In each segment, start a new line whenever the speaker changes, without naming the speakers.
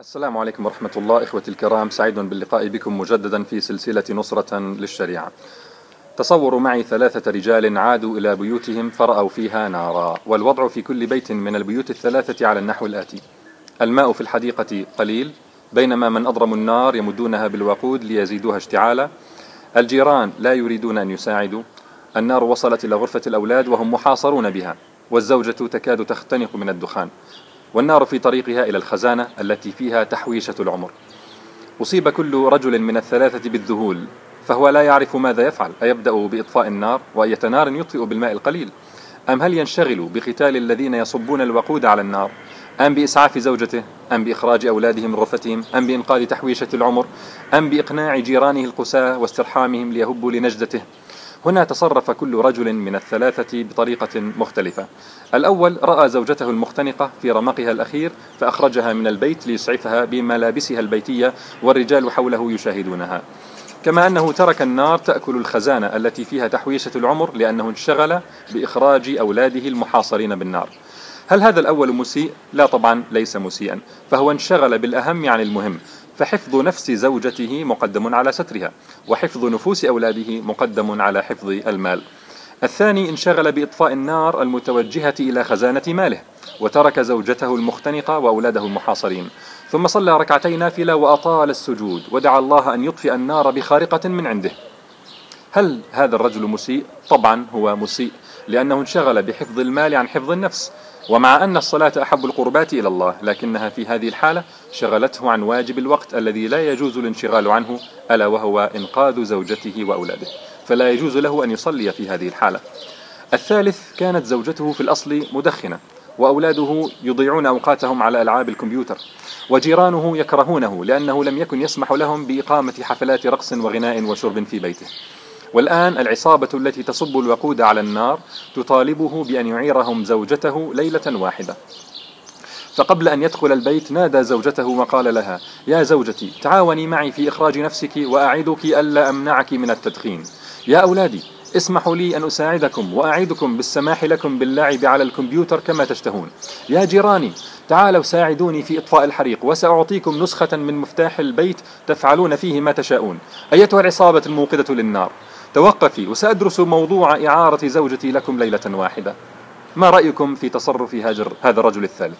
السلام عليكم ورحمة الله إخوتي الكرام. سعيد باللقاء بكم مجددا في سلسلة نصرة للشريعة. تصوروا معي ثلاثة رجال عادوا إلى بيوتهم فرأوا فيها نارا والوضع في كل بيت من البيوت الثلاثة على النحو الآتي. الماء في الحديقة قليل بينما من أضرموا النار يمدونها بالوقود ليزيدوها اشتعالا. الجيران لا يريدون أن يساعدوا. النار وصلت إلى غرفة الأولاد وهم محاصرون بها والزوجة تكاد تختنق من الدخان. والنار في طريقها إلى الخزانة التي فيها تحويشة العمر. أصيب كل رجل من الثلاثة بالذهول فهو لا يعرف ماذا يفعل أيبدأ بإطفاء النار وأية نار يطفئ بالماء القليل؟ أم هل ينشغل بقتال الذين يصبون الوقود على النار؟ أم بإسعاف زوجته؟ أم بإخراج أولاده من غرفتهم أم بإنقاذ تحويشة العمر؟ أم بإقناع جيرانه القساة واسترحامهم ليهبوا لنجدته؟ هنا تصرف كل رجل من الثلاثة بطريقة مختلفة. الأول رأى زوجته المختنقة في رمقها الأخير فأخرجها من البيت ليسعفها بملابسها البيتية والرجال حوله يشاهدونها. كما أنه ترك النار تأكل الخزانة التي فيها تحويشة العمر لأنه انشغل بإخراج أولاده المحاصرين بالنار. هل هذا الأول مسيء؟ لا طبعا ليس مسيئا. فهو انشغل بالأهم عن المهم. فحفظ نفس زوجته مقدم على سترها وحفظ نفوس أولاده مقدم على حفظ المال. الثاني انشغل بإطفاء النار المتوجهة إلى خزانة ماله وترك زوجته المختنقة وأولاده المحاصرين. ثم صلى ركعتي نافلة وأطال السجود ودعا الله أن يطفئ النار بخارقة من عنده. هل هذا الرجل مسيء؟ طبعا هو مسيء لأنه انشغل بحفظ المال عن حفظ النفس. ومع أن الصلاة أحب القربات إلى الله لكنها في هذه الحالة شغلته عن واجب الوقت الذي لا يجوز الانشغال عنه ألا وهو إنقاذ زوجته وأولاده. فلا يجوز له أن يصلي في هذه الحالة. الثالث كانت زوجته في الأصل مدخنة وأولاده يضيعون أوقاتهم على ألعاب الكمبيوتر وجيرانه يكرهونه لأنه لم يكن يسمح لهم بإقامة حفلات رقص وغناء وشرب في بيته. والآن العصابة التي تصب الوقود على النار تطالبه بأن يعيرهم زوجته ليلة واحدة. فقبل أن يدخل البيت نادى زوجته وقال لها يا زوجتي تعاوني معي في إخراج نفسك وأعدك ألا أمنعك من التدخين. يا أولادي اسمحوا لي أن أساعدكم وأعيدكم بالسماح لكم باللعب على الكمبيوتر كما تشتهون. يا جيراني تعالوا ساعدوني في إطفاء الحريق وسأعطيكم نسخة من مفتاح البيت تفعلون فيه ما تشاءون. أيتها العصابة الموقدة للنار؟ توقفي وسأدرس موضوع إعارة زوجتي لكم ليلة واحدة. ما رأيكم في تصرف هذا الرجل الثالث؟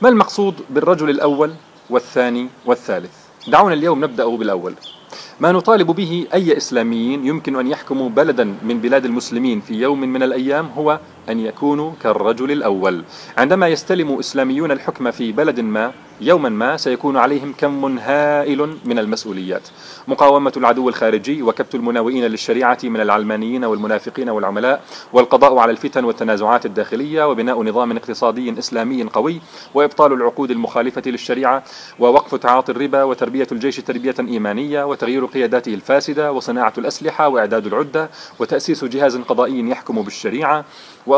ما المقصود بالرجل الأول والثاني والثالث؟ دعونا اليوم نبدأ بالأول. ما نطالب به أي إسلاميين يمكن أن يحكموا بلدا من بلاد المسلمين في يوم من الأيام هو أن يكونوا كالرجل الأول. عندما يستلم إسلاميون الحكم في بلد ما يوما ما سيكون عليهم كم هائل من المسؤوليات. مقاومة العدو الخارجي وكبت المناوئين للشريعة من العلمانيين والمنافقين والعملاء والقضاء على الفتن والتنازعات الداخلية وبناء نظام اقتصادي إسلامي قوي وإبطال العقود المخالفة للشريعة ووقف تعاطي الربا وتربية الجيش تربية إيمانية وتغيير قياداته الفاسدة وصناعة الأسلحة وإعداد العدة وتأسيس جهاز قضائي يحكم بالشريعة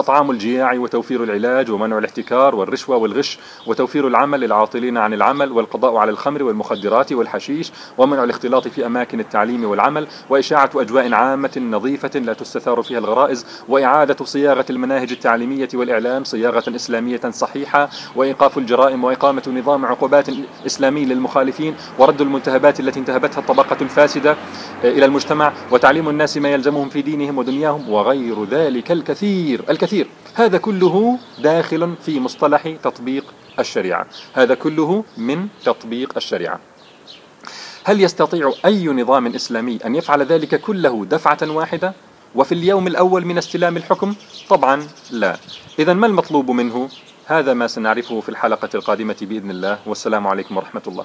وأطعام الجياع وتوفير العلاج ومنع الاحتكار والرشوة والغش وتوفير العمل للعاطلين عن العمل والقضاء على الخمر والمخدرات والحشيش ومنع الاختلاط في أماكن التعليم والعمل وإشاعة أجواء عامة نظيفة لا تستثار فيها الغرائز وإعادة صياغة المناهج التعليمية والإعلام صياغة إسلامية صحيحة وإيقاف الجرائم وإقامة نظام عقوبات إسلامي للمخالفين ورد المنتهبات التي انتهبتها الطبقة الفاسدة إلى المجتمع وتعليم الناس ما يلزمهم في دينهم ودنياهم وغير ذلك الكثير الكثير. هذا كله داخل في مصطلح تطبيق الشريعة. هذا كله من تطبيق الشريعة. هل يستطيع أي نظام إسلامي أن يفعل ذلك كله دفعة واحدة؟ وفي اليوم الأول من استلام الحكم؟ طبعا لا. إذا ما المطلوب منه؟ هذا ما سنعرفه في الحلقة القادمة بإذن الله. والسلام عليكم ورحمة الله.